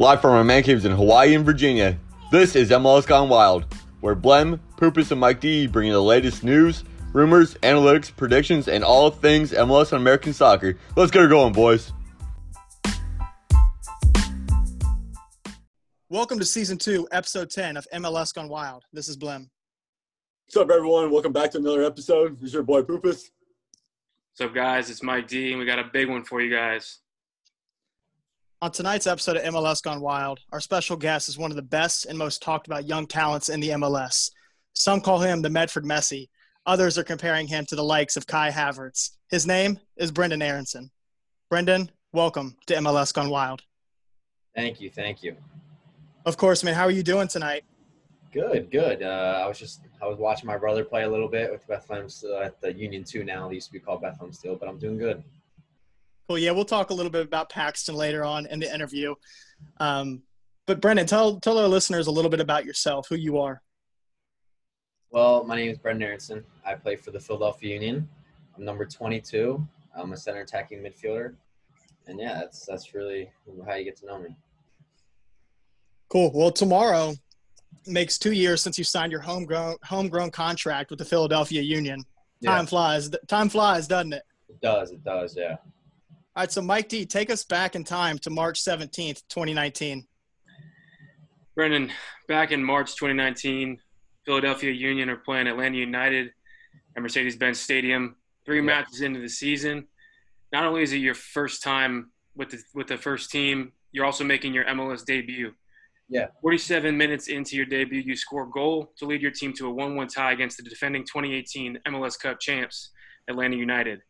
Live from our man caves in Hawaii and Virginia, this is MLS Gone Wild, where Blem, Poopus, and Mike D bring you the latest news, rumors, analytics, predictions, and all things MLS and American soccer. Let's get her going, boys. Welcome to season two, episode 10 of MLS Gone Wild. This is Blem. What's up, everyone? Welcome back to another episode. This is your boy Poopus. What's up, guys? It's Mike D, and we got a big one for you guys. On tonight's episode of MLS Gone Wild, our special guest is one of the best and most talked about young talents in the MLS. Some call him the Medford Messi. Others are comparing him to the likes of Kai Havertz. His name is Brendan Aaronson. Brendan, welcome to MLS Gone Wild. Thank you, thank you. Of course, man. How are you doing tonight? Good, good. Uh, I was just I was watching my brother play a little bit with Bethlehem uh, at the Union Two now. They used to be called Bethlehem Steel, but I'm doing good. Cool. Yeah, we'll talk a little bit about Paxton later on in the interview. Um, but Brendan, tell tell our listeners a little bit about yourself, who you are. Well, my name is Brendan Aaronson. I play for the Philadelphia Union. I'm number 22. I'm a center attacking midfielder, and yeah, that's that's really how you get to know me. Cool. Well, tomorrow makes two years since you signed your homegrown homegrown contract with the Philadelphia Union. Time flies. Time flies, doesn't it? It does, it does, yeah. All right, so Mike D, take us back in time to March 17th, 2019. Brendan, back in March 2019, Philadelphia Union are playing Atlanta United at Mercedes Benz Stadium. Three Yeah. matches into the season. Not only is it your first time with the, with the first team, you're also making your MLS debut. Yeah. 47 minutes into your debut, you score a goal to lead your team to a 1 1 tie against the defending 2018 MLS Cup champs, Atlanta United.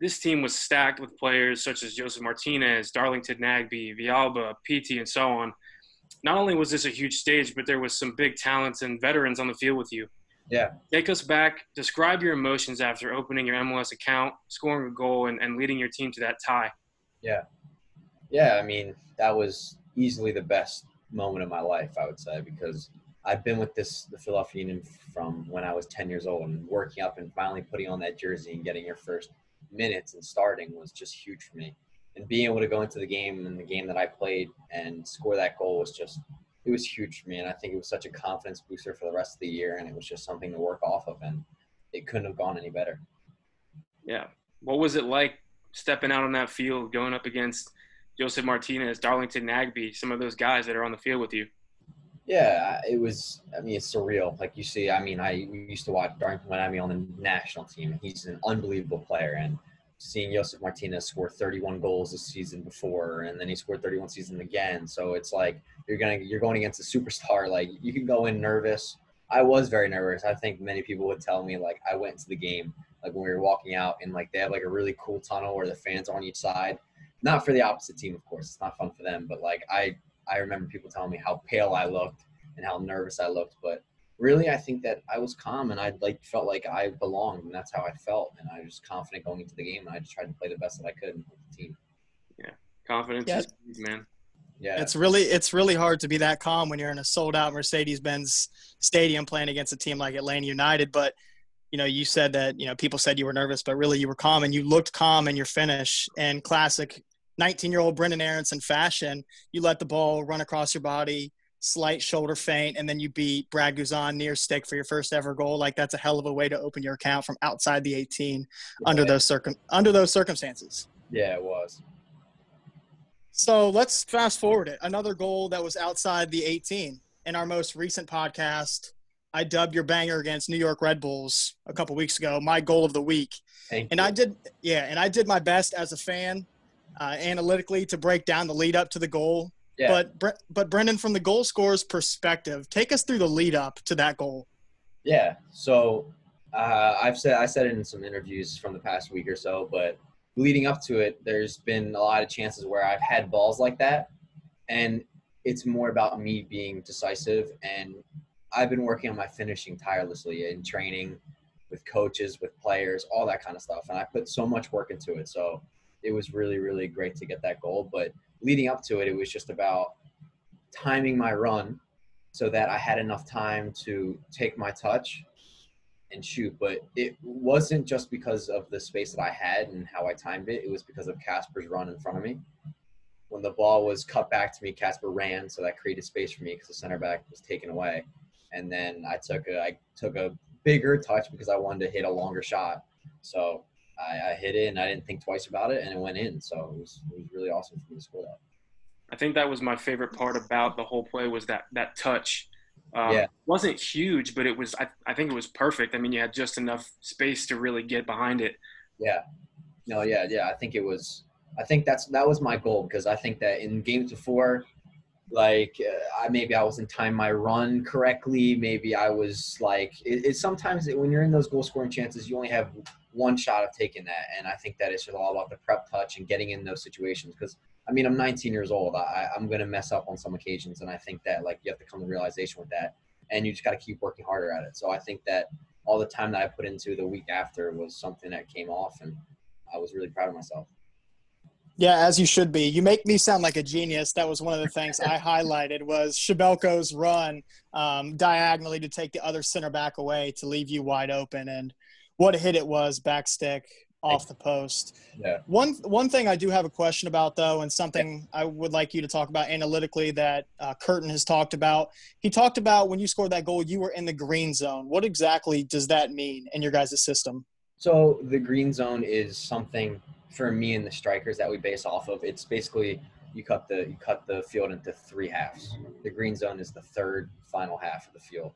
This team was stacked with players such as Josef Martinez, Darlington Nagbe, Villalba, Pity, and so on. Not only was this a huge stage, but there was some big talents and veterans on the field with you. Yeah. Take us back. Describe your emotions after opening your MLS account, scoring a goal, and, and leading your team to that tie. Yeah. Yeah, I mean, that was easily the best moment of my life, I would say, because I've been with this the Philadelphia Union from when I was 10 years old and working up and finally putting on that jersey and getting your first minutes and starting was just huge for me. And being able to go into the game and the game that I played and score that goal was just it was huge for me and I think it was such a confidence booster for the rest of the year and it was just something to work off of and it couldn't have gone any better. Yeah. What was it like stepping out on that field, going up against Josef Martinez, Darlington Nagbe, some of those guys that are on the field with you? Yeah, it was. I mean, it's surreal. Like you see, I mean, I used to watch Darlington Miami on the national team. He's an unbelievable player, and seeing Josef Martinez score 31 goals this season before, and then he scored 31 season again. So it's like you're gonna you're going against a superstar. Like you can go in nervous. I was very nervous. I think many people would tell me like I went into the game like when we were walking out and like they have like a really cool tunnel where the fans are on each side. Not for the opposite team, of course. It's not fun for them, but like I I remember people telling me how pale I looked and how nervous I looked, but really I think that I was calm and I like felt like I belonged and that's how I felt and I was confident going into the game and I just tried to play the best that I could with the team. Confidence Yeah. is huge, man. Yeah. It's really it's really hard to be that calm when you're in a sold out Mercedes-Benz stadium playing against a team like Atlanta United. But you know, you said that you know people said you were nervous, but really you were calm and you looked calm in your finish. And classic 19-year-old Brendan Aaronson fashion, you let the ball run across your body, slight shoulder feint, and then you beat Brad Guzan near stick for your first ever goal. Like that's a hell of a way to open your account from outside the 18 under those circum under those circumstances. Yeah, it was. So let's fast forward it. Another goal that was outside the 18. In our most recent podcast, I dubbed your banger against New York Red Bulls a couple weeks ago my goal of the week. Thank And you. I did, yeah, and I did my best as a fan, uh, analytically, to break down the lead up to the goal. yeah. But Bre- but Brendan, from the goal scorer's perspective, take us through the lead up to that goal. Yeah. So uh, I've said I said it in some interviews from the past week or so, but leading up to it, there's been a lot of chances where I've had balls like that, and it's more about me being decisive. And I've been working on my finishing tirelessly in training with coaches, with players, all that kind of stuff. And I put so much work into it. So it was really, really great to get that goal. But leading up to it, it was just about timing my run so that I had enough time to take my touch and shoot. But it wasn't just because of the space that I had and how I timed it. It was because of Kacper's run in front of me. when the ball was cut back to me, Casper ran, so that created space for me because the center back was taken away. And then I took a I took a bigger touch because I wanted to hit a longer shot. So I, I hit it and I didn't think twice about it, and it went in. So it was it was really awesome for me to score that. I think that was my favorite part about the whole play was that that touch. Um, Yeah. wasn't huge, but it was. I, I think it was perfect. I mean, you had just enough space to really get behind it. Yeah. No, yeah, yeah. I think it was. I think that's that was my goal because I think that in games before, like uh, I maybe I wasn't time my run correctly. Maybe I was like it, it sometimes it, when you're in those goal scoring chances, you only have one shot of taking that, and I think that it's just all about the prep touch and getting in those situations because. I mean, I'm 19 years old. I, I'm going to mess up on some occasions, and I think that like you have to come to realization with that, and you just got to keep working harder at it. So I think that all the time that I put into the week after was something that came off, and I was really proud of myself. Yeah, as you should be. You make me sound like a genius. That was one of the things I highlighted was Przybyłko's run um, diagonally to take the other center back away to leave you wide open, and what a hit it was, back stick off the post. Yeah. One one thing I do have a question about though, and something I would like you to talk about analytically that uh, Curtin has talked about. He talked about when you scored that goal, you were in the green zone. What exactly does that mean in your guys' system? So the green zone is something for me and the strikers that we base off of. It's basically you cut the you cut the field into three halves. The green zone is the third final half of the field,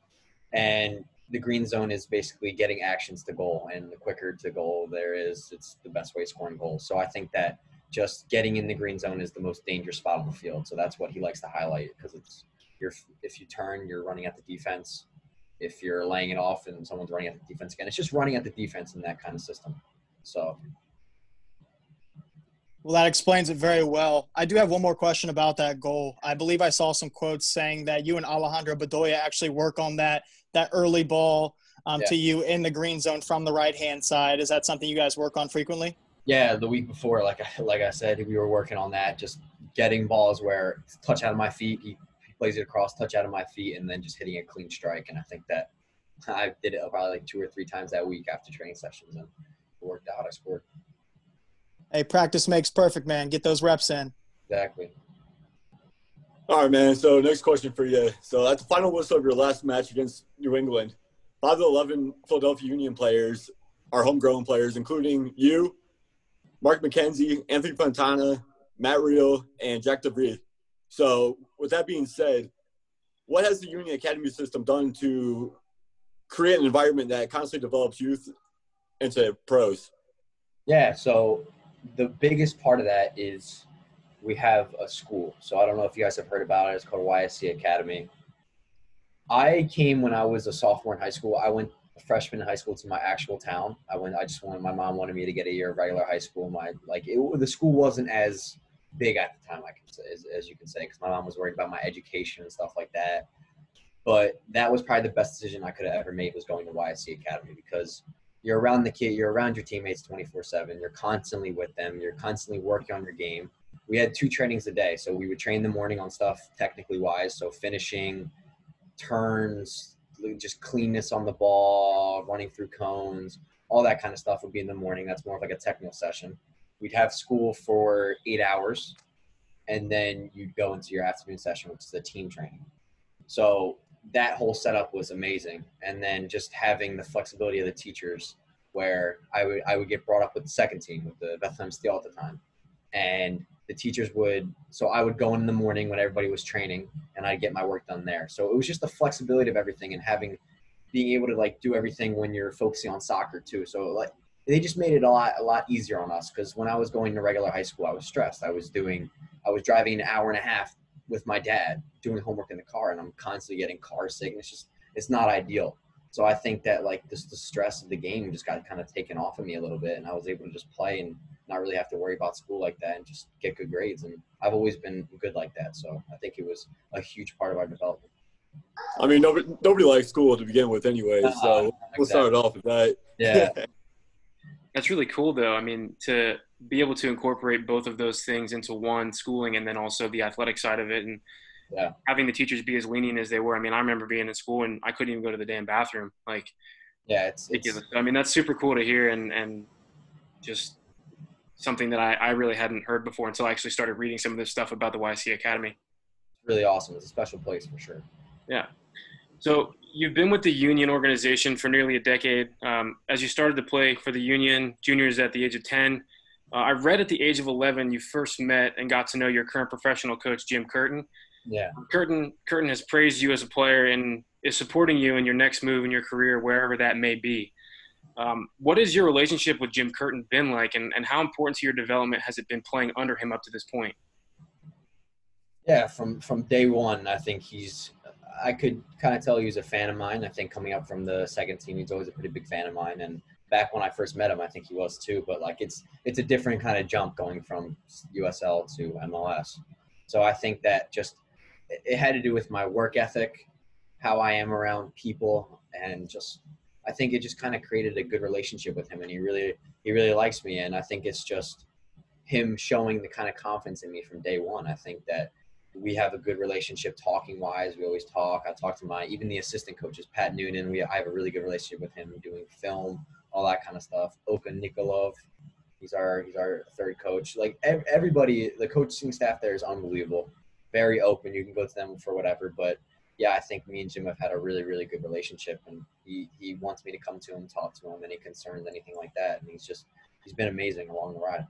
and the green zone is basically getting actions to goal. And the quicker to goal there is, it's the best way scoring goals. So I think that just getting in the green zone is the most dangerous spot on the field. So that's what he likes to highlight because it's you're if you turn, you're running at the defense. If you're laying it off and someone's running at the defense again, it's just running at the defense in that kind of system. So Well, that explains it very well. I do have one more question about that goal. I believe I saw some quotes saying that you and Alejandro Bedoya actually work on that that early ball um, Yeah. to you in the green zone from the right hand side. Is that something you guys work on frequently? yeah, the week before, like I like I said, we were working on that, just getting balls where touch out of my feet, he, he plays it across, touch out of my feet, and then just hitting a clean strike. And I think that I did it probably like two or three times that week after training sessions, and it worked out. I scored Hey, practice makes perfect, man. Get those reps in. exactly. All right, man. So next question for you. So at the final whistle of your last match against New England, five of the eleven Philadelphia Union players are homegrown players, including you, Mark McKenzie, Anthony Fontana, Matt Real, and Jack DeVries. So with that being said, what has the Union Academy system done to create an environment that constantly develops youth into pros? Yeah, so the biggest part of that is we have a school. So I don't know if you guys have heard about it. It's called YSC Academy. I came when I was a sophomore in high school. I went freshman in high school to my actual town. I went. I just wanted. My mom wanted me to get a year of regular high school. My like it, the school wasn't as big at the time. I can say, as, as you can say, because my mom was worried about my education and stuff like that. But that was probably the best decision I could have ever made was going to YSC Academy because you're around the kid, you're around your teammates 24 7. You're constantly with them. You're constantly working on your game. We had two trainings a day. So we would train the morning on stuff technically wise. So finishing, turns, just cleanness on the ball, running through cones, all that kind of stuff would be in the morning. That's more of like a technical session. We'd have school for eight hours, and then you'd go into your afternoon session, which is the team training. So that whole setup was amazing. And then just having the flexibility of the teachers where I would I would get brought up with the second team with the Bethlehem Steel at the time. And the teachers would so I would go in the morning when everybody was training and I'd get my work done there. So it was just the flexibility of everything and having being able to like do everything when you're focusing on soccer too. So like they just made it a lot a lot easier on us because when I was going to regular high school, I was stressed. I was doing I was driving an hour and a half with my dad doing homework in the car and I'm constantly getting car sick and it's just it's not ideal. So I think that like this the stress of the game just got kind of taken off of me a little bit and I was able to just play and not really have to worry about school like that and just get good grades and I've always been good like that. So I think it was a huge part of our development. I mean, nobody, nobody likes school to begin with, anyway. Uh, So we'll start it off with that. Yeah. That's really cool, though. I mean, to be able to incorporate both of those things into one schooling and then also the athletic side of it, and Yeah. having the teachers be as lenient as they were. I mean, I remember being in school and I couldn't even go to the damn bathroom. Like, Yeah, it's, it's ridiculous. I mean, that's super cool to hear and and just something that I, I really hadn't heard before until I actually started reading some of this stuff about the YC Academy. It's really awesome. It's a special place for sure. Yeah. So you've been with the Union organization for nearly a decade. Um, as you started to play for the Union juniors at the age of 10, uh, I read at the age of 11 you first met and got to know your current professional coach, Jim Curtin. Yeah. Curtin, Curtin has praised you as a player and is supporting you in your next move in your career, wherever that may be. Um, what has your relationship with Jim Curtin been like, and, and how important to your development has it been playing under him up to this point? Yeah, from from day one, I think he's. I could kind of tell he was a fan of mine. I think coming up from the second team, he's always a pretty big fan of mine. And back when I first met him, I think he was too. But like, it's it's a different kind of jump going from USL to MLS. So I think that just it had to do with my work ethic, how I am around people, and just I think it just kind of created a good relationship with him, and he really he really likes me, and I think it's just him showing the kind of confidence in me from day one. I think that we have a good relationship talking wise. We always talk. I talk to my even the assistant coaches, Pat Noonan. We I have a really good relationship with him, doing film, all that kind of stuff. Oka Nikolov, he's our he's our third coach. Like everybody, the coaching staff there is unbelievable. Very open. You can go to them for whatever, but yeah, I think me and Jim have had a really, really good relationship, and he he wants me to come to him, talk to him, any concerns, anything like that, and he's just he's been amazing along the ride.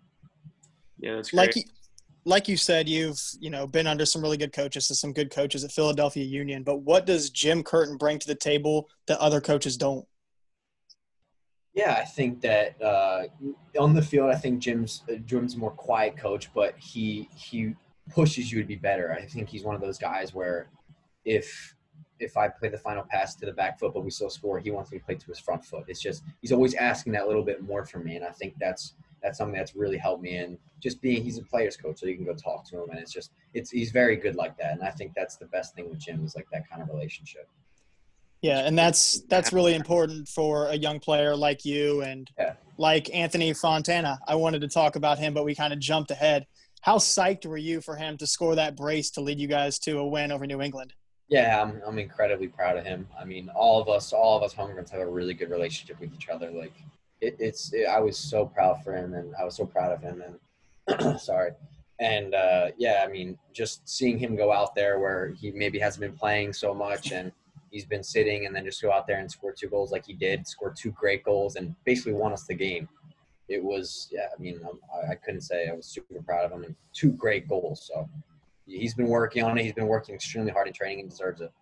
Yeah, that's great. Like you, like you said, you've you know been under some really good coaches, to some good coaches at Philadelphia Union. But what does Jim Curtin bring to the table that other coaches don't? Yeah, I think that uh, on the field, I think Jim's uh, Jim's a more quiet coach, but he he pushes you to be better. I think he's one of those guys where if if I play the final pass to the back foot, but we still score, he wants me to play to his front foot. It's just he's always asking that little bit more from me, and I think that's that's something that's really helped me. And just being he's a player's coach, so you can go talk to him, and it's just it's he's very good like that. And I think that's the best thing with Jim is like that kind of relationship. Yeah, and that's that's really important for a young player like you and yeah. like Anthony Fontana. I wanted to talk about him, but we kind of jumped ahead. How psyched were you for him to score that brace to lead you guys to a win over New England? Yeah, I'm, I'm incredibly proud of him. I mean, all of us, all of us homegrowns have a really good relationship with each other. Like, it, it's, it, I was so proud for him, and I was so proud of him. And sorry, and uh, yeah, I mean, just seeing him go out there where he maybe hasn't been playing so much, and he's been sitting, and then just go out there and score two goals like he did, score two great goals, and basically won us the game. It was, yeah, I mean, um, I, I couldn't say I was super proud of him, and two great goals. So he's been working on it. He's been working extremely hard in training and deserves it.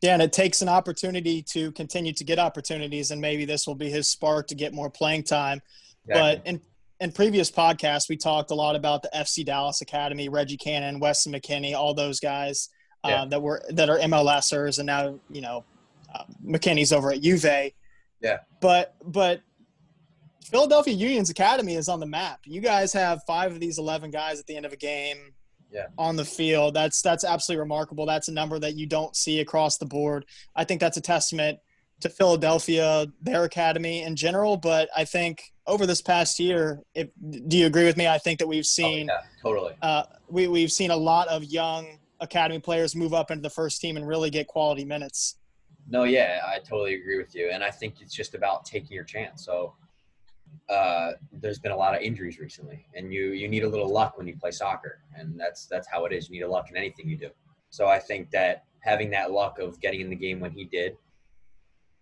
Yeah, and it takes an opportunity to continue to get opportunities, and maybe this will be his spark to get more playing time. Exactly. But in in previous podcasts, we talked a lot about the FC Dallas Academy, Reggie Cannon, Weston McKennie, all those guys uh, yeah. that were that are MLSers, and now you know uh, McKennie's over at Juve. Yeah. But but Philadelphia Union's Academy is on the map. You guys have five of these eleven guys at the end of a game yeah. on the field. That's that's absolutely remarkable. That's a number that you don't see across the board. I think that's a testament to Philadelphia, their academy in general. But I think over this past year, if, do you agree with me? I think that we've oh, seen oh, yeah, totally. Uh, we we've seen a lot of young academy players move up into the first team and really get quality minutes. No, yeah, I totally agree with you, and I think it's just about taking your chance. So uh, there's been a lot of injuries recently, and you you need a little luck when you play soccer, and that's that's how it is. You need a luck in anything you do. So I think that having that luck of getting in the game when he did,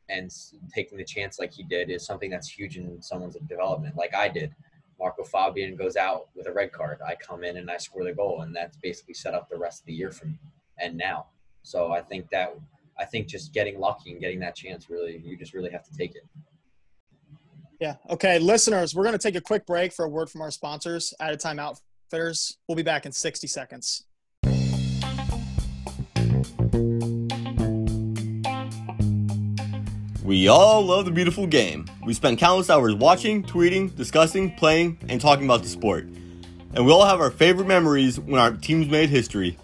and taking the chance like he did, is something that's huge in someone's development. Like I did. Marco Fabian goes out with a red card. I come in and I score the goal, and that's basically set up the rest of the year for me. And now, so I think that I think just getting lucky and getting that chance really, you just really have to take it. Yeah. Okay, listeners, we're going to take a quick break for a word from our sponsors, Added Time Outfitters. We'll be back in 60 seconds. We all love the beautiful game. We spend countless hours watching, tweeting, discussing, playing, and talking about the sport. And we all have our favorite memories when our teams made history.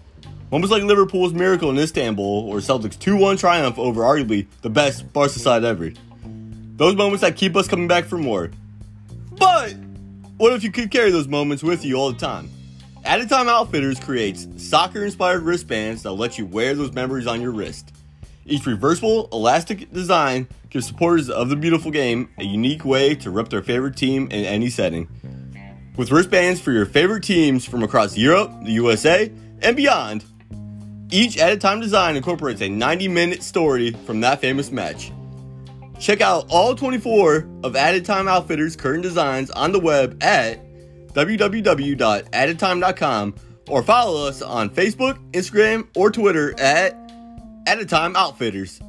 Moments like Liverpool's miracle in Istanbul or Celtics 2 1 triumph over arguably the best Barca side ever. Those moments that keep us coming back for more. But what if you could carry those moments with you all the time? Added Time Outfitters creates soccer inspired wristbands that let you wear those memories on your wrist. Each reversible, elastic design gives supporters of the beautiful game a unique way to rep their favorite team in any setting. with wristbands for your favorite teams from across Europe, the USA, and beyond. Each Added Time design incorporates a 90 minute story from that famous match. Check out all 24 of Added Time Outfitters' current designs on the web at www.addedtime.com or follow us on Facebook, Instagram, or Twitter at Added Time Outfitters.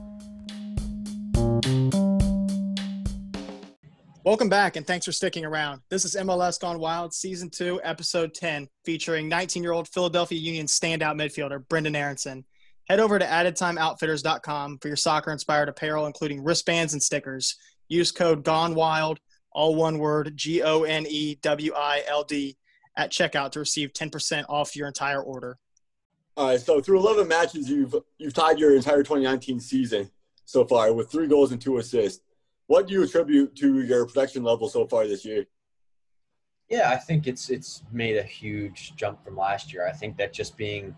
Welcome back and thanks for sticking around. This is MLS Gone Wild, Season 2, Episode 10, featuring 19 year old Philadelphia Union standout midfielder Brendan Aaronson. Head over to addedtimeoutfitters.com for your soccer inspired apparel, including wristbands and stickers. Use code Gone Wild, all one word, G O N E W I L D, at checkout to receive 10% off your entire order. All right, so through 11 matches, you've you've tied your entire 2019 season so far with three goals and two assists what do you attribute to your production level so far this year? Yeah, I think it's it's made a huge jump from last year. I think that just being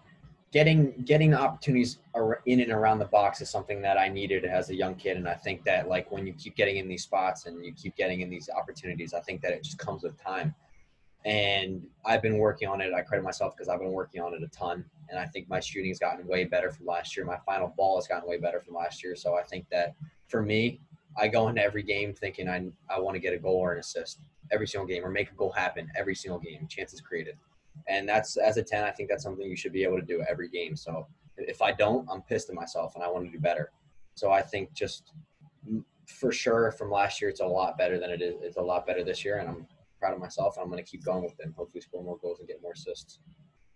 getting getting opportunities in and around the box is something that I needed as a young kid, and I think that like when you keep getting in these spots and you keep getting in these opportunities, I think that it just comes with time. And I've been working on it. I credit myself because I've been working on it a ton, and I think my shooting has gotten way better from last year. My final ball has gotten way better from last year. So I think that for me, I go into every game thinking I, I want to get a goal or an assist every single game or make a goal happen every single game, chances created. And that's as a 10, I think that's something you should be able to do every game. So if I don't, I'm pissed at myself and I want to do better. So I think just mm, for sure from last year, it's a lot better than it is. It's a lot better this year. And I'm proud of myself and I'm going to keep going with it and hopefully score more goals and get more assists.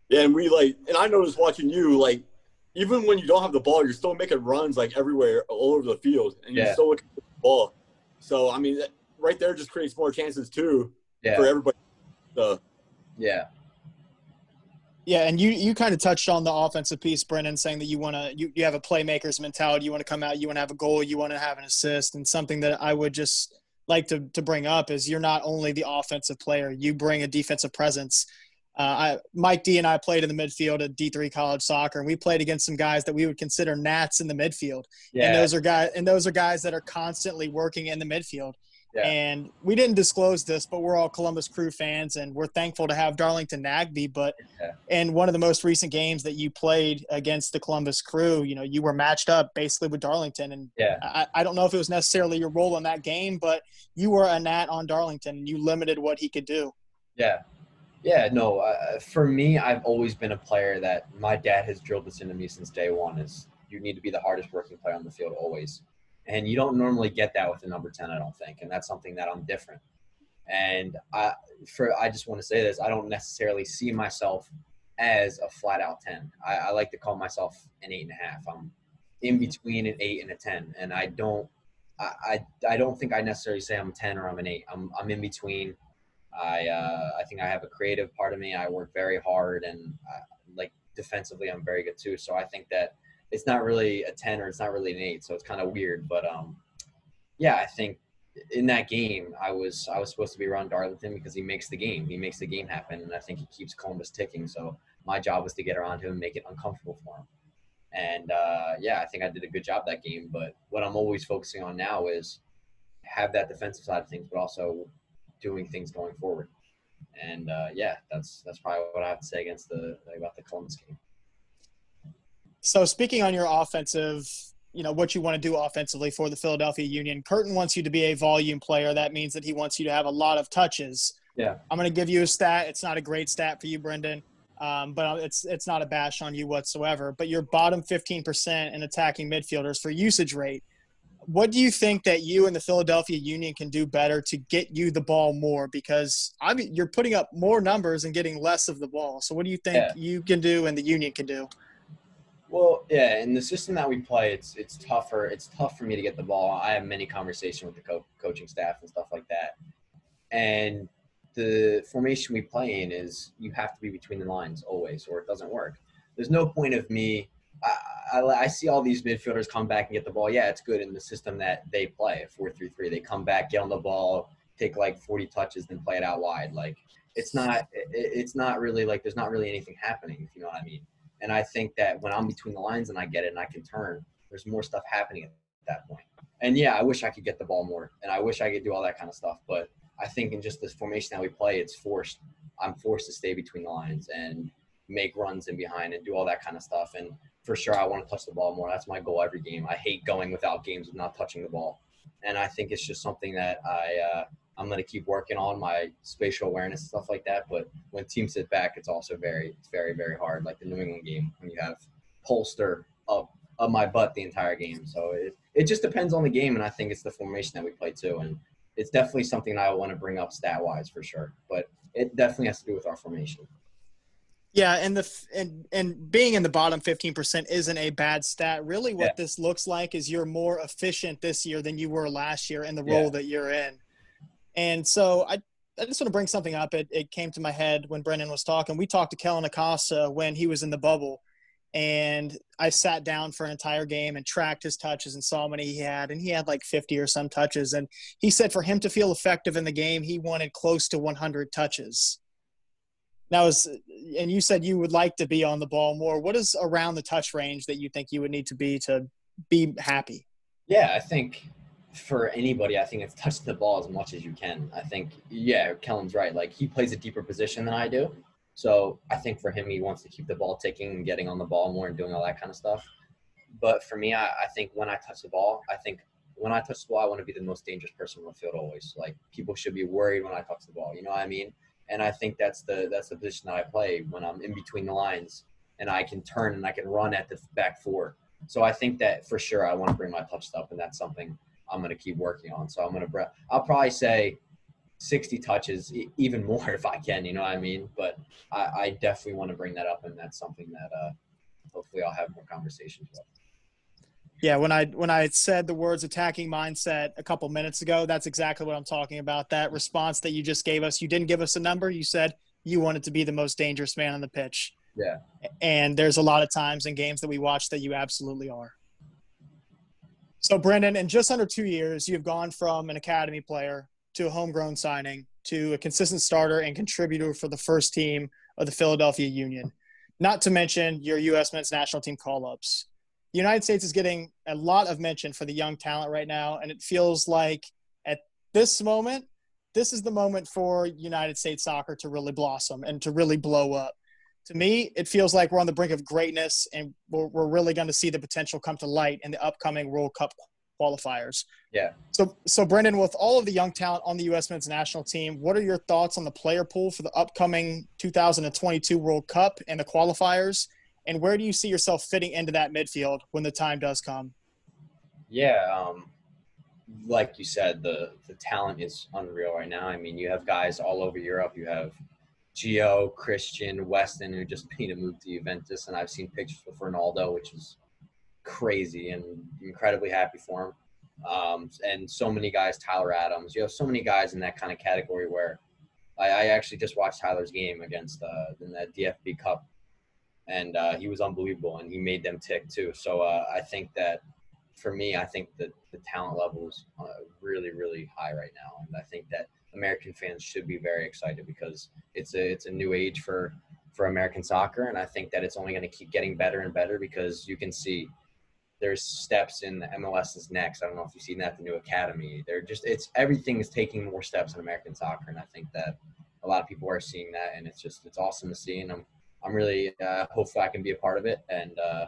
Yeah. And we like, and I noticed watching you, like, even when you don't have the ball, you're still making runs like everywhere, all over the field, and you're yeah. still looking for the ball. So I mean, right there just creates more chances too yeah. for everybody. So. Yeah. Yeah, and you you kind of touched on the offensive piece, Brendan, saying that you want to you, you have a playmaker's mentality. You want to come out, you want to have a goal, you want to have an assist, and something that I would just like to to bring up is you're not only the offensive player, you bring a defensive presence. Uh, I, Mike D and I played in the midfield at D3 college soccer, and we played against some guys that we would consider gnats in the midfield. Yeah. And those are guys, and those are guys that are constantly working in the midfield. Yeah. And we didn't disclose this, but we're all Columbus Crew fans, and we're thankful to have Darlington Nagbe. But yeah. in one of the most recent games that you played against the Columbus Crew, you know, you were matched up basically with Darlington, and yeah. I, I don't know if it was necessarily your role in that game, but you were a gnat on Darlington, and you limited what he could do. Yeah, yeah, no. Uh, for me, I've always been a player that my dad has drilled this into me since day one. Is you need to be the hardest working player on the field always, and you don't normally get that with a number ten. I don't think, and that's something that I'm different. And I, for I just want to say this: I don't necessarily see myself as a flat out ten. I, I like to call myself an eight and a half. I'm in between an eight and a ten, and I don't. I, I, I don't think I necessarily say I'm a ten or I'm an eight. I'm I'm in between I uh, I think I have a creative part of me. I work very hard, and uh, like defensively, I'm very good too. So I think that it's not really a ten or it's not really an eight. So it's kind of weird, but um, yeah, I think in that game, I was I was supposed to be around Darlington because he makes the game. He makes the game happen, and I think he keeps Columbus ticking. So my job was to get around him and make it uncomfortable for him. And uh, yeah, I think I did a good job that game. But what I'm always focusing on now is have that defensive side of things, but also doing things going forward. And uh, yeah, that's that's probably what I have to say against the about the Columbus game. So speaking on your offensive, you know what you want to do offensively for the Philadelphia Union. Curtin wants you to be a volume player. That means that he wants you to have a lot of touches. Yeah. I'm going to give you a stat. It's not a great stat for you, Brendan, um, but it's it's not a bash on you whatsoever. But your bottom 15% in attacking midfielders for usage rate what do you think that you and the Philadelphia Union can do better to get you the ball more? Because I mean, you're putting up more numbers and getting less of the ball. So what do you think yeah. you can do and the Union can do? Well, yeah, in the system that we play, it's it's tougher. It's tough for me to get the ball. I have many conversations with the co- coaching staff and stuff like that. And the formation we play in is you have to be between the lines always, or it doesn't work. There's no point of me I, I, I, see all these midfielders come back and get the ball. Yeah, it's good in the system that they play, four three three. They come back, get on the ball, take like 40 touches, then play it out wide. Like it's not, it, it's not really like there's not really anything happening, if you know what I mean. And I think that when I'm between the lines and I get it and I can turn, there's more stuff happening at that point. And yeah, I wish I could get the ball more, and I wish I could do all that kind of stuff, but I think in just the formation that we play, it's forced. I'm forced to stay between the lines and make runs in behind and do all that kind of stuff. And for sure, I want to touch the ball more. That's my goal every game. I hate going without games of not touching the ball, and I think it's just something that I uh, I'm going to keep working on my spatial awareness and stuff like that. But when teams sit back, it's also very it's very very hard. Like the New England game when you have Polster up up my butt the entire game. So it it just depends on the game, and I think it's the formation that we play too. And it's definitely something I want to bring up stat wise for sure. But it definitely has to do with our formation. Yeah, and the and and being in the bottom 15% isn't a bad stat. Really what yeah. this looks like is you're more efficient this year than you were last year in the role yeah. that you're in. And so I I just want to bring something up. It it came to my head when Brendan was talking. We talked to Kellyn Acosta when he was in the bubble and I sat down for an entire game and tracked his touches and saw how many he had, and he had like 50 or some touches. And he said for him to feel effective in the game, he wanted close to 100 touches. Now, is and you said you would like to be on the ball more. What is around the touch range that you think you would need to be to be happy? Yeah, I think for anybody, I think it's touching the ball as much as you can. I think, yeah, Kellyn's right. Like he plays a deeper position than I do. So I think for him, he wants to keep the ball ticking and getting on the ball more and doing all that kind of stuff. But for me, I, I think when I touch the ball, I think when I touch the ball, I want to be the most dangerous person on the field always. Like people should be worried when I touch the ball. You know what I mean? and I think that's the that's the position that I play when I'm in between the lines and I can turn and I can run at the back four. So I think that for sure I want to bring my touch up, and that's something I'm going to keep working on. So I'm going to I'll probably say 60 touches, even more if I can. You know what I mean? But I, I definitely want to bring that up, and that's something that uh, hopefully I'll have more conversations with. Yeah, when I when I said the words attacking mindset a couple minutes ago, that's exactly what I'm talking about. That response that you just gave us. You didn't give us a number. You said you wanted to be the most dangerous man on the pitch. Yeah. And there's a lot of times in games that we watch that you absolutely are. So Brendan, in just under two years, you've gone from an academy player to a homegrown signing to a consistent starter and contributor for the first team of the Philadelphia Union. Not to mention your U.S. men's national team call-ups the United States is getting a lot of mention for the young talent right now, and it feels like at this moment, this is the moment for United States soccer to really blossom and to really blow up. To me, it feels like we're on the brink of greatness, and we're, we're really going to see the potential come to light in the upcoming World Cup qualifiers. Yeah. So, so Brendan, with all of the young talent on the U.S. men's national team, what are your thoughts on the player pool for the upcoming 2022 World Cup and the qualifiers? And where do you see yourself fitting into that midfield when the time does come? Yeah, um, like you said, the the talent is unreal right now. I mean, you have guys all over Europe. You have Gio, Christian, Weston, who just made a move to Juventus, and I've seen pictures of Ronaldo, which is crazy and incredibly happy for him. Um, and so many guys, Tyler Adams. You have so many guys in that kind of category where I, I actually just watched Tyler's game against uh, in that DFB Cup and uh, he was unbelievable, and he made them tick too. So uh, I think that for me, I think that the talent level is uh, really, really high right now, and I think that American fans should be very excited because it's a it's a new age for for American soccer, and I think that it's only going to keep getting better and better because you can see there's steps in the MLS's next. I don't know if you've seen that the new academy. They're just it's everything is taking more steps in American soccer, and I think that a lot of people are seeing that, and it's just it's awesome to see, and I'm I'm really uh, hopeful I can be a part of it. And uh,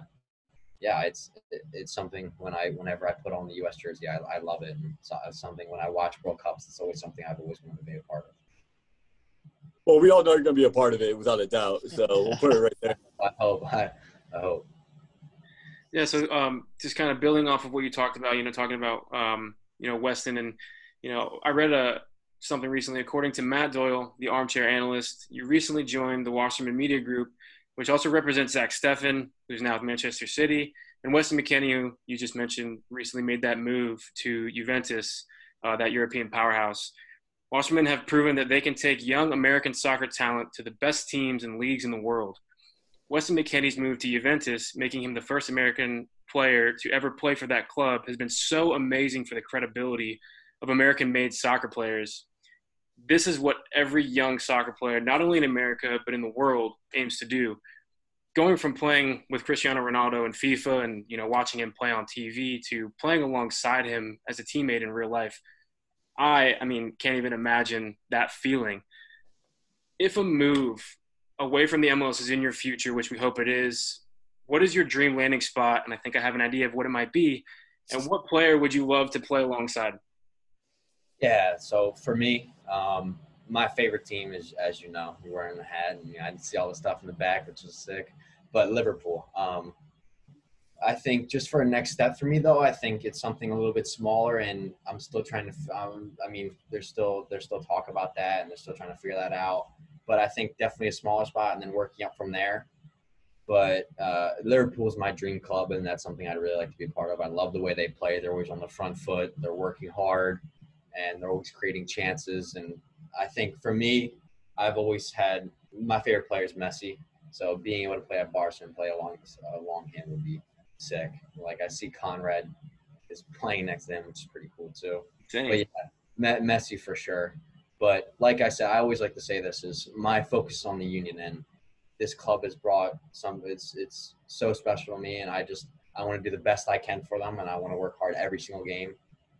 yeah, it's it's something when I whenever I put on the U.S. jersey, I, I love it. And it's something when I watch World Cups, it's always something I've always wanted to be a part of. Well, we all know you're going to be a part of it without a doubt. So we'll put it right there. I hope. I, I hope. Yeah. So um, just kind of building off of what you talked about, you know, talking about um, you know Weston and you know, I read a something recently. According to Matt Doyle, the armchair analyst, you recently joined the Wasserman Media Group, which also represents Zach Steffen, who's now with Manchester City, and Weston McKennie, who you just mentioned, recently made that move to Juventus, uh, that European powerhouse. Wasserman have proven that they can take young American soccer talent to the best teams and leagues in the world. Weston McKennie's move to Juventus, making him the first American player to ever play for that club, has been so amazing for the credibility of American made soccer players this is what every young soccer player, not only in America but in the world, aims to do. Going from playing with Cristiano Ronaldo in FIFA and you know watching him play on TV to playing alongside him as a teammate in real life, I, I mean, can't even imagine that feeling. If a move away from the MLS is in your future, which we hope it is, what is your dream landing spot? And I think I have an idea of what it might be. And what player would you love to play alongside? Yeah, so for me, um, my favorite team is, as you know, you're wearing the hat, and you I see all the stuff in the back, which is sick. But Liverpool, um, I think just for a next step for me though, I think it's something a little bit smaller, and I'm still trying to. Um, I mean, there's still there's still talk about that, and they're still trying to figure that out. But I think definitely a smaller spot, and then working up from there. But uh, Liverpool is my dream club, and that's something I'd really like to be part of. I love the way they play. They're always on the front foot. They're working hard, and they're always creating chances. And I think for me, I've always had my favorite player is Messi. So being able to play at Barca and play along uh, along him would be sick. Like I see Konrad is playing next to him, which is pretty cool too. Dang. But yeah, Messi for sure. But like I said, I always like to say this is my focus on the union, and this club has brought some. It's it's so special to me, and I just I want to do the best I can for them, and I want to work hard every single game,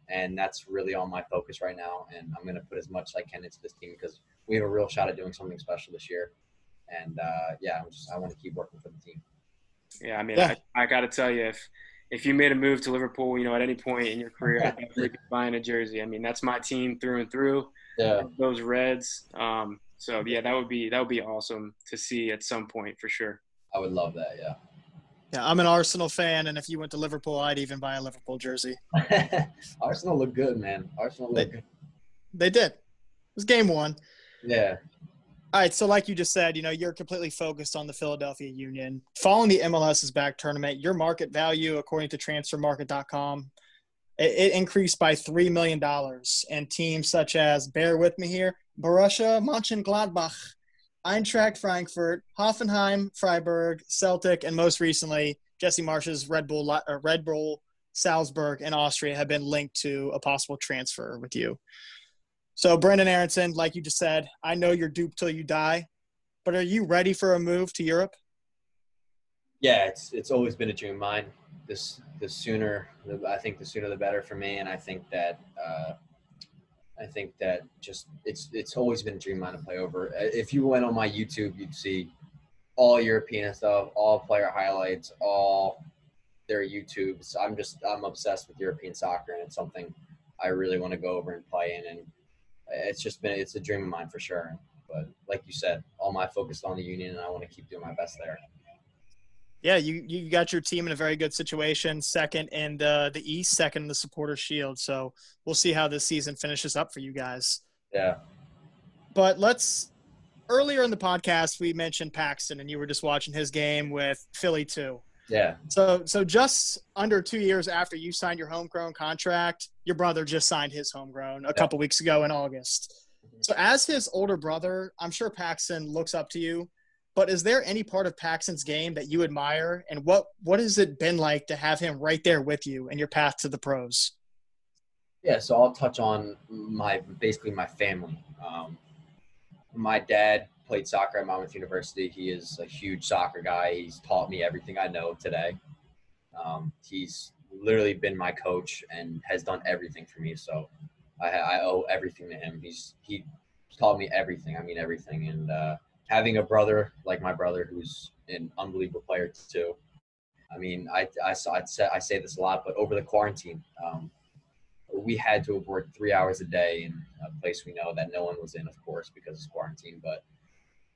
and that's really all my focus right now. And I'm going to put as much as I can into this team because we have a real shot at doing something special this year. And uh, yeah, I'm just I want to keep working for the team. Yeah, I mean, Yeah. I, I got to tell you, if if you made a move to Liverpool, you know, at any point in your career, I'd definitely be buying a jersey. I mean, that's my team through and through. Yeah, Those Reds. Um, so yeah, that would be that would be awesome to see at some point for sure. I would love that. Yeah. Yeah, I'm an Arsenal fan, and if you went to Liverpool, I'd even buy a Liverpool jersey. Arsenal look good, man. Arsenal look good. They did. It was game one. Yeah. All right, so like you just said, you know, you're completely focused on the Philadelphia Union. Following the MLS's back tournament, your market value, according to transfermarkt.com, it, it increased by $3 million. And teams such as, bear with me here, Borussia Mönchengladbach, Eintracht Frankfurt, Hoffenheim, Freiburg, Celtic, and most recently, Jesse Marsch's Red Bull, Red Bull Salzburg in Austria have been linked to a possible transfer with you. So, Brendan Aaronson, like you just said, I know you're duped till you die, but are you ready for a move to Europe? Yeah, it's it's always been a dream of mine. This the sooner, the, I think the sooner the better for me, and I think that uh, I think that just it's it's always been a dream of mine to play over. If you went on my YouTube, you'd see all European stuff, all player highlights, all their YouTubes. I'm just I'm obsessed with European soccer, and it's something I really want to go over and play in. And it's just been it's a dream of mine for sure. But like you said, all my focus on the union, and I want to keep doing my best there. Yeah, you, you got your team in a very good situation, second in the, the East, second in the Supporter Shield. So we'll see how this season finishes up for you guys. Yeah. But let's earlier in the podcast we mentioned Paxton, and you were just watching his game with Philly too. Yeah. So so just under two years after you signed your homegrown contract, your brother just signed his homegrown a couple weeks ago in August. So as his older brother, I'm sure Paxton looks up to you. But is there any part of Paxton's game that you admire, and what what has it been like to have him right there with you in your path to the pros? Yeah, so I'll touch on my basically my family. Um, my dad played soccer at Monmouth University. He is a huge soccer guy. He's taught me everything I know today. Um, he's literally been my coach and has done everything for me. So I, I owe everything to him. He's he taught me everything. I mean everything. And uh, having a brother like my brother, who's an unbelievable player too. I mean, I I, saw- I'd say, I say this a lot, but over the quarantine, um, we had to have worked three hours a day in a place we know that no one was in, of course, because it's quarantine. But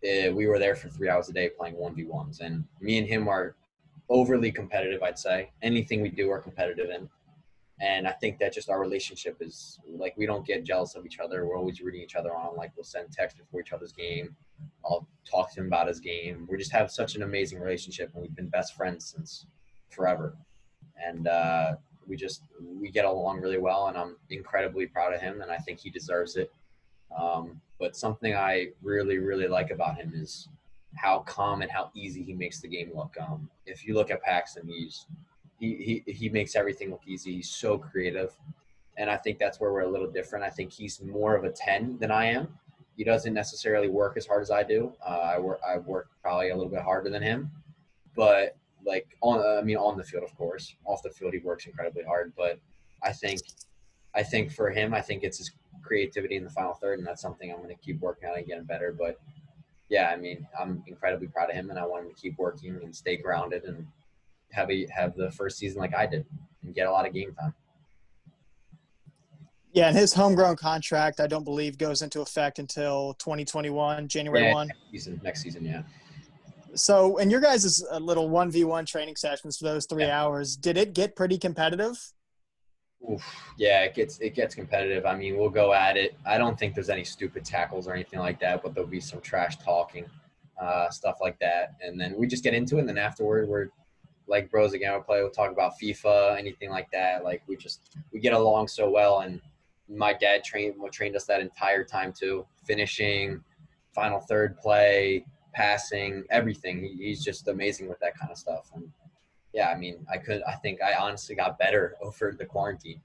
uh, we were there for three hours a day playing one v ones, and me and him are overly competitive. I'd say anything we do, are competitive in, and I think that just our relationship is like we don't get jealous of each other. We're always rooting each other on. Like we'll send texts before each other's game. I'll talk to him about his game. We just have such an amazing relationship, and we've been best friends since forever. And uh, we just we get along really well, and I'm incredibly proud of him, and I think he deserves it. Um, but something I really really like about him is how calm and how easy he makes the game look. Um, if you look at Paxton, he's he, he he makes everything look easy. He's so creative, and I think that's where we're a little different. I think he's more of a ten than I am. He doesn't necessarily work as hard as I do. Uh, I work I work probably a little bit harder than him, but like on I mean on the field, of course. Off the field, he works incredibly hard. But I think I think for him, I think it's his creativity in the final third, and that's something I'm going to keep working on and getting better. But yeah, I mean, I'm incredibly proud of him, and I want him to keep working and stay grounded and have a have the first season like I did and get a lot of game time. Yeah, and his homegrown contract, I don't believe, goes into effect until 2021, January Yeah, 1. Next season, next season, yeah. So, in your guys' little 1v1 training sessions for those three Yeah. hours, did it get pretty competitive? Oof. Yeah, it gets it gets competitive. I mean, we'll go at it. I don't think there's any stupid tackles or anything like that, but there'll be some trash talking, uh, stuff like that. And then we just get into it. And then afterward, we're like bros again. We'll play. We'll talk about FIFA, anything like that. Like we just we get along so well. And my dad trained what trained us that entire time too. Finishing, final third play, passing, everything. He, he's just amazing with that kind of stuff. And yeah, I mean, I could. I think I honestly got better over the quarantine.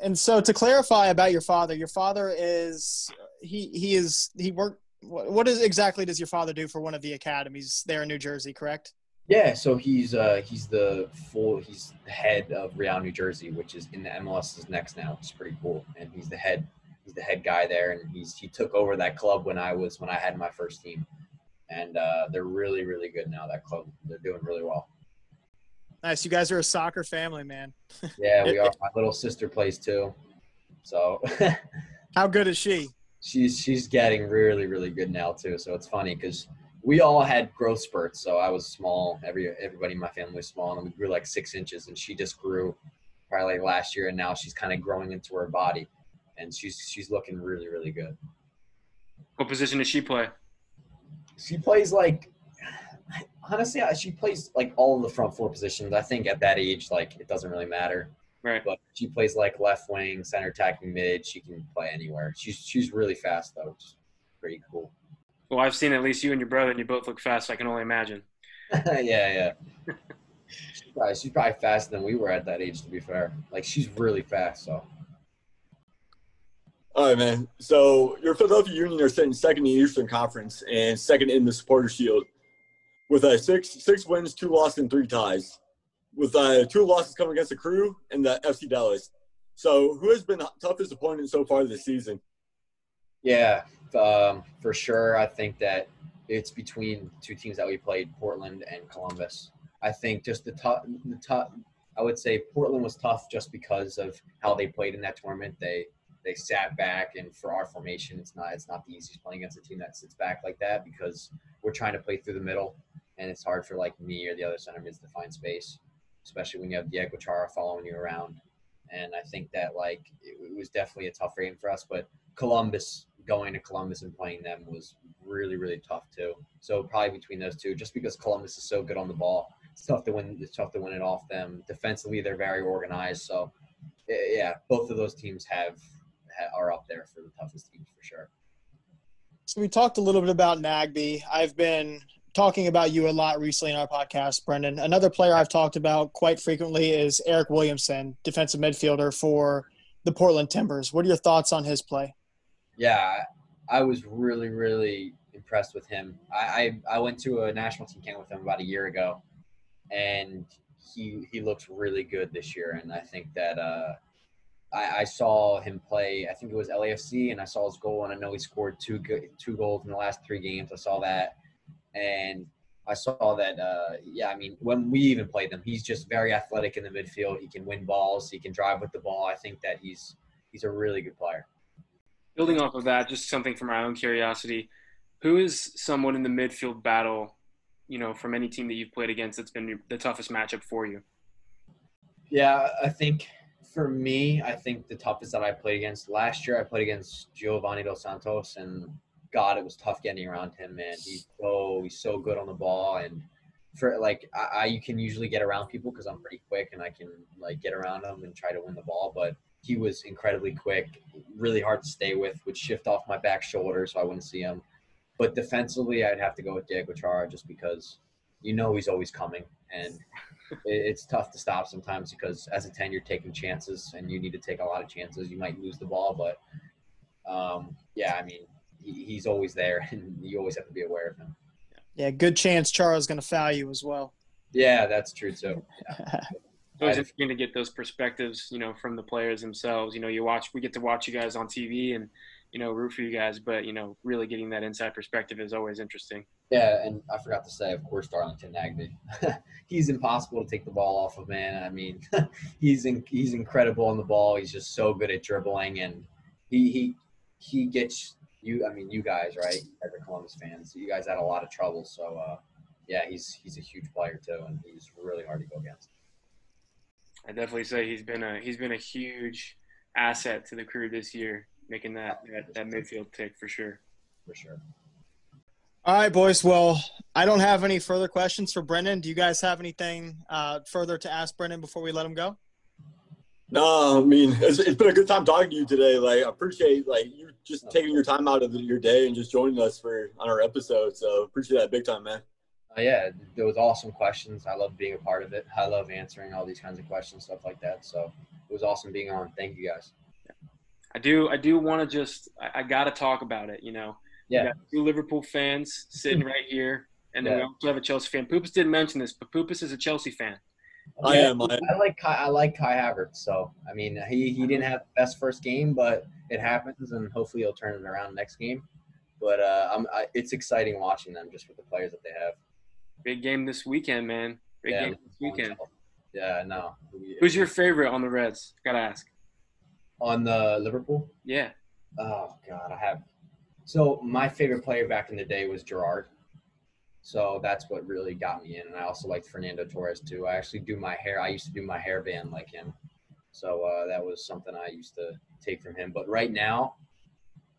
And so, to clarify about your father, your father is he he is he worked. What, what is exactly does your father do for one of the academies there in New Jersey? Correct. Yeah, so he's uh he's the full he's the head of Real New Jersey, which is in the MLS's next now, which is pretty cool. And he's the head he's the head guy there, and he's he took over that club when I was when I had my first team, and uh, they're really really good now. That club they're doing really well. Nice. You guys are a soccer family, man. Yeah, we are. My little sister plays too, so How good is she? she's she's getting really really good now too. So it's funny because we all had growth spurts. So I was small. Every everybody in my family was small, and we grew like six inches, and she just grew probably like last year, and now she's kind of growing into her body, and she's she's looking really really good. What position does she play? She plays like honestly, she plays like all of the front four positions. I think at that age, like it doesn't really matter. Right. But she plays like left wing, center attacking mid. She can play anywhere. She's she's really fast though, which is pretty cool. Well, I've seen at least you and your brother, and you both look fast. So I can only imagine. yeah, yeah. she's, probably, she's probably faster than we were at that age. To be fair, like she's really fast. So All right, man. So your Philadelphia Union are sitting second in the Eastern Conference and second in the Supporter Shield, with uh, six six wins, two losses, and three ties. With uh, two losses coming against the Crew and the FC Dallas. So who has been the toughest opponent so far this season? Yeah, um, for sure. I think that it's between two teams that we played, Portland and Columbus. I think just the tough, the tough. I would say Portland was tough just because of how they played in that tournament. They they sat back, and for our formation, it's not it's not the easiest playing against a team that sits back like that because we're trying to play through the middle, and it's hard for like me or the other center to find space, especially when you have Diego Chara following you around. And I think that like it was definitely a tough game for us, but Columbus going to Columbus and playing them was really really tough too. So probably between those two, just because Columbus is so good on the ball, it's tough to win. It's tough to win it off them. Defensively, they're very organized. So yeah, both of those teams have are up there for the toughest teams for sure. So we talked a little bit about Nagbe. I've been talking about you a lot recently in our podcast, Brendan. Another player I've talked about quite frequently is Eryk Williamson, defensive midfielder for the Portland Timbers. What are your thoughts on his play? Yeah, I was really really impressed with him. I I, I went to a national team camp with him about a year ago, and he he looks really good this year. And I think that uh, I, I saw him play. I think it was LAFC, and I saw his goal, and I know he scored two two goals in the last three games. I saw that, and I saw that. Uh, yeah, I mean, when we even played them, he's just very athletic in the midfield. He can win balls. He can drive with the ball. I think that he's he's a really good player. Building off of that, just something for my own curiosity, who is someone in the midfield battle, you know, from any team that you've played against that's been the toughest matchup for you? Yeah, I think for me, I think the toughest that I played against last year, I played against Giovani Dos Santos, and God, it was tough getting around him. Man, he's so oh, he's so good on the ball, and for like I, I you can usually get around people because I'm pretty quick and I can like get around them and try to win the ball, but he was incredibly quick, really hard to stay with, would shift off my back shoulder so I wouldn't see him. But defensively, I'd have to go with Diego Chara just because you know he's always coming, and it's tough to stop sometimes because as a 10 you're taking chances and you need to take a lot of chances you might lose the ball but um, yeah i mean he, he's always there and you always have to be aware of him Yeah, good chance Chara's going to foul you as well. yeah that's true too It's always interesting to get those perspectives, you know, from the players themselves. You know, you watch, we get to watch you guys on TV and, you know, root for you guys, but you know, really getting that inside perspective is always interesting. Yeah, and I forgot to say, of course, Darlington Nagbe. he's impossible to take the ball off of, man. I mean, he's in, he's incredible on the ball. He's just so good at dribbling, and he he he gets you. I mean, you guys, right? As a Columbus fans, you guys had a lot of trouble. So, uh, yeah, he's he's a huge player too, and he's really hard to go against. I definitely say he's been a he's been a huge asset to the crew this year, making that that, that midfield tick for sure. For sure. All right, boys. Well, I don't have any further questions for Brendan. Do you guys have anything uh, further to ask Brendan before we let him go? No, I mean it's, it's been a good time talking to you today. Like I appreciate like you just taking your time out of the, your day and just joining us for on our episode. So appreciate that big time, man. Uh, yeah, there was awesome questions. I love being a part of it. I love answering all these kinds of questions, stuff like that. So it was awesome being on. Thank you guys. I do. I do want to just. I, I got to talk about it. You know. Yeah. We got two Liverpool fans sitting right here, and then Yeah. we also have a Chelsea fan. Poopus didn't mention this, but Poopus is a Chelsea fan. I Yeah, am. I, I like Kai, I like Kai Havertz. So I mean, he he didn't have the best first game, but it happens, and hopefully he'll turn it around next game. But uh, I'm, I, it's exciting watching them just with the players that they have. Big game this weekend, man. Big yeah, game this weekend. Yeah, no. Who's your favorite on the Reds? Gotta ask. on the Liverpool? Yeah. Oh God, I have. So my favorite player back in the day was Gerrard. So that's what really got me in, and I also liked Fernando Torres too. I actually do my hair. I used to do my hairband like him, so uh, that was something I used to take from him. But right now,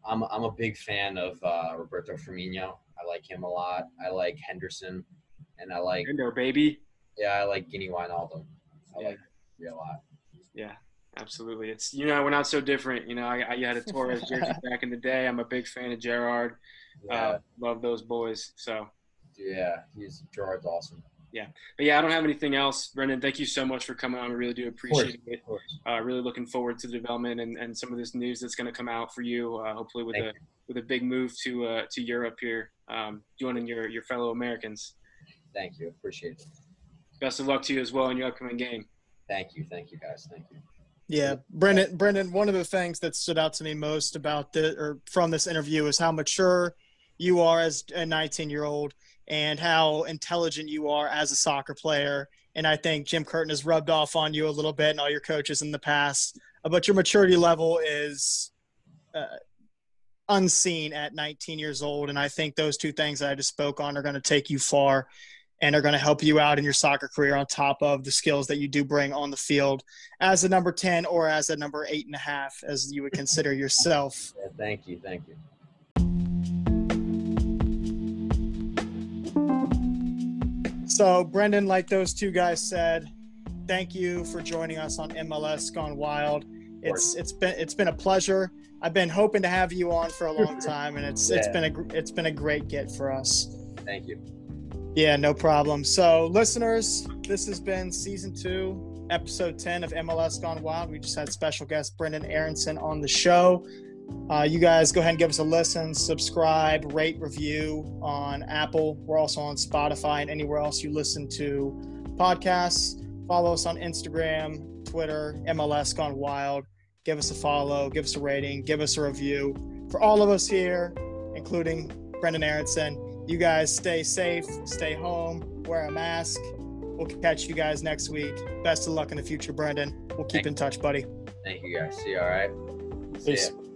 I'm I'm a big fan of uh, Roberto Firmino. I like him a lot. I like Henderson, and I like Window, baby. yeah, I like Gini Wijnaldum. I Yeah. like a lot. Yeah, absolutely. It's you know we're not so different. You know, I, I you had a Torres jersey back in the day. I'm a big fan of Gerrard. Yeah, Uh, love those boys. So, yeah, he's Gerrard's awesome. Yeah, but yeah, I don't have anything else. Brendan, thank you so much for coming on. We really do Of course, appreciate it. of course. Uh, really looking forward to the development and, and some of this news that's going to come out for you. Uh, hopefully with Thank a with a big move to uh, to Europe here, um, joining your your fellow Americans. Thank you. Appreciate it. Best of luck to you as well in your upcoming game. Thank you. Thank you, guys. Thank you. Yeah, Brendan. Brendan, one of the things that stood out to me most about the or from this interview is how mature you are as a 19 year old and how intelligent you are as a soccer player. And I think Jim Curtin has rubbed off on you a little bit and all your coaches in the past. Uh, But your maturity level is uh, unseen at 19 years old. And I think those two things that I just spoke on are going to take you far and are going to help you out in your soccer career on top of the skills that you do bring on the field as a number 10 or as a number eight and a half, as you would consider yourself. Yeah, thank you. Thank you. So, Brendan, like those two guys said, thank you for joining us on MLS Gone Wild. It's it's been it's been a pleasure. I've been hoping to have you on for a long time, and it's it's Yeah. been a it's been a great get for us. Thank you. Yeah, no problem. So, listeners, this has been season two, episode 10 of MLS Gone Wild. We just had special guest Brendan Aaronson on the show. Uh, you guys go ahead and give us a listen, subscribe, rate, review on Apple. We're also on Spotify and anywhere else you listen to podcasts. Follow us on Instagram, Twitter, MLS Gone Wild. Give us a follow, give us a rating, give us a review. For all of us here, including Brendan Aaronson, you guys stay safe, stay home, wear a mask. We'll catch you guys next week. Best of luck in the future, Brendan. We'll keep Thank in touch, buddy. Thank you, guys. See you. All right. See Peace. ya.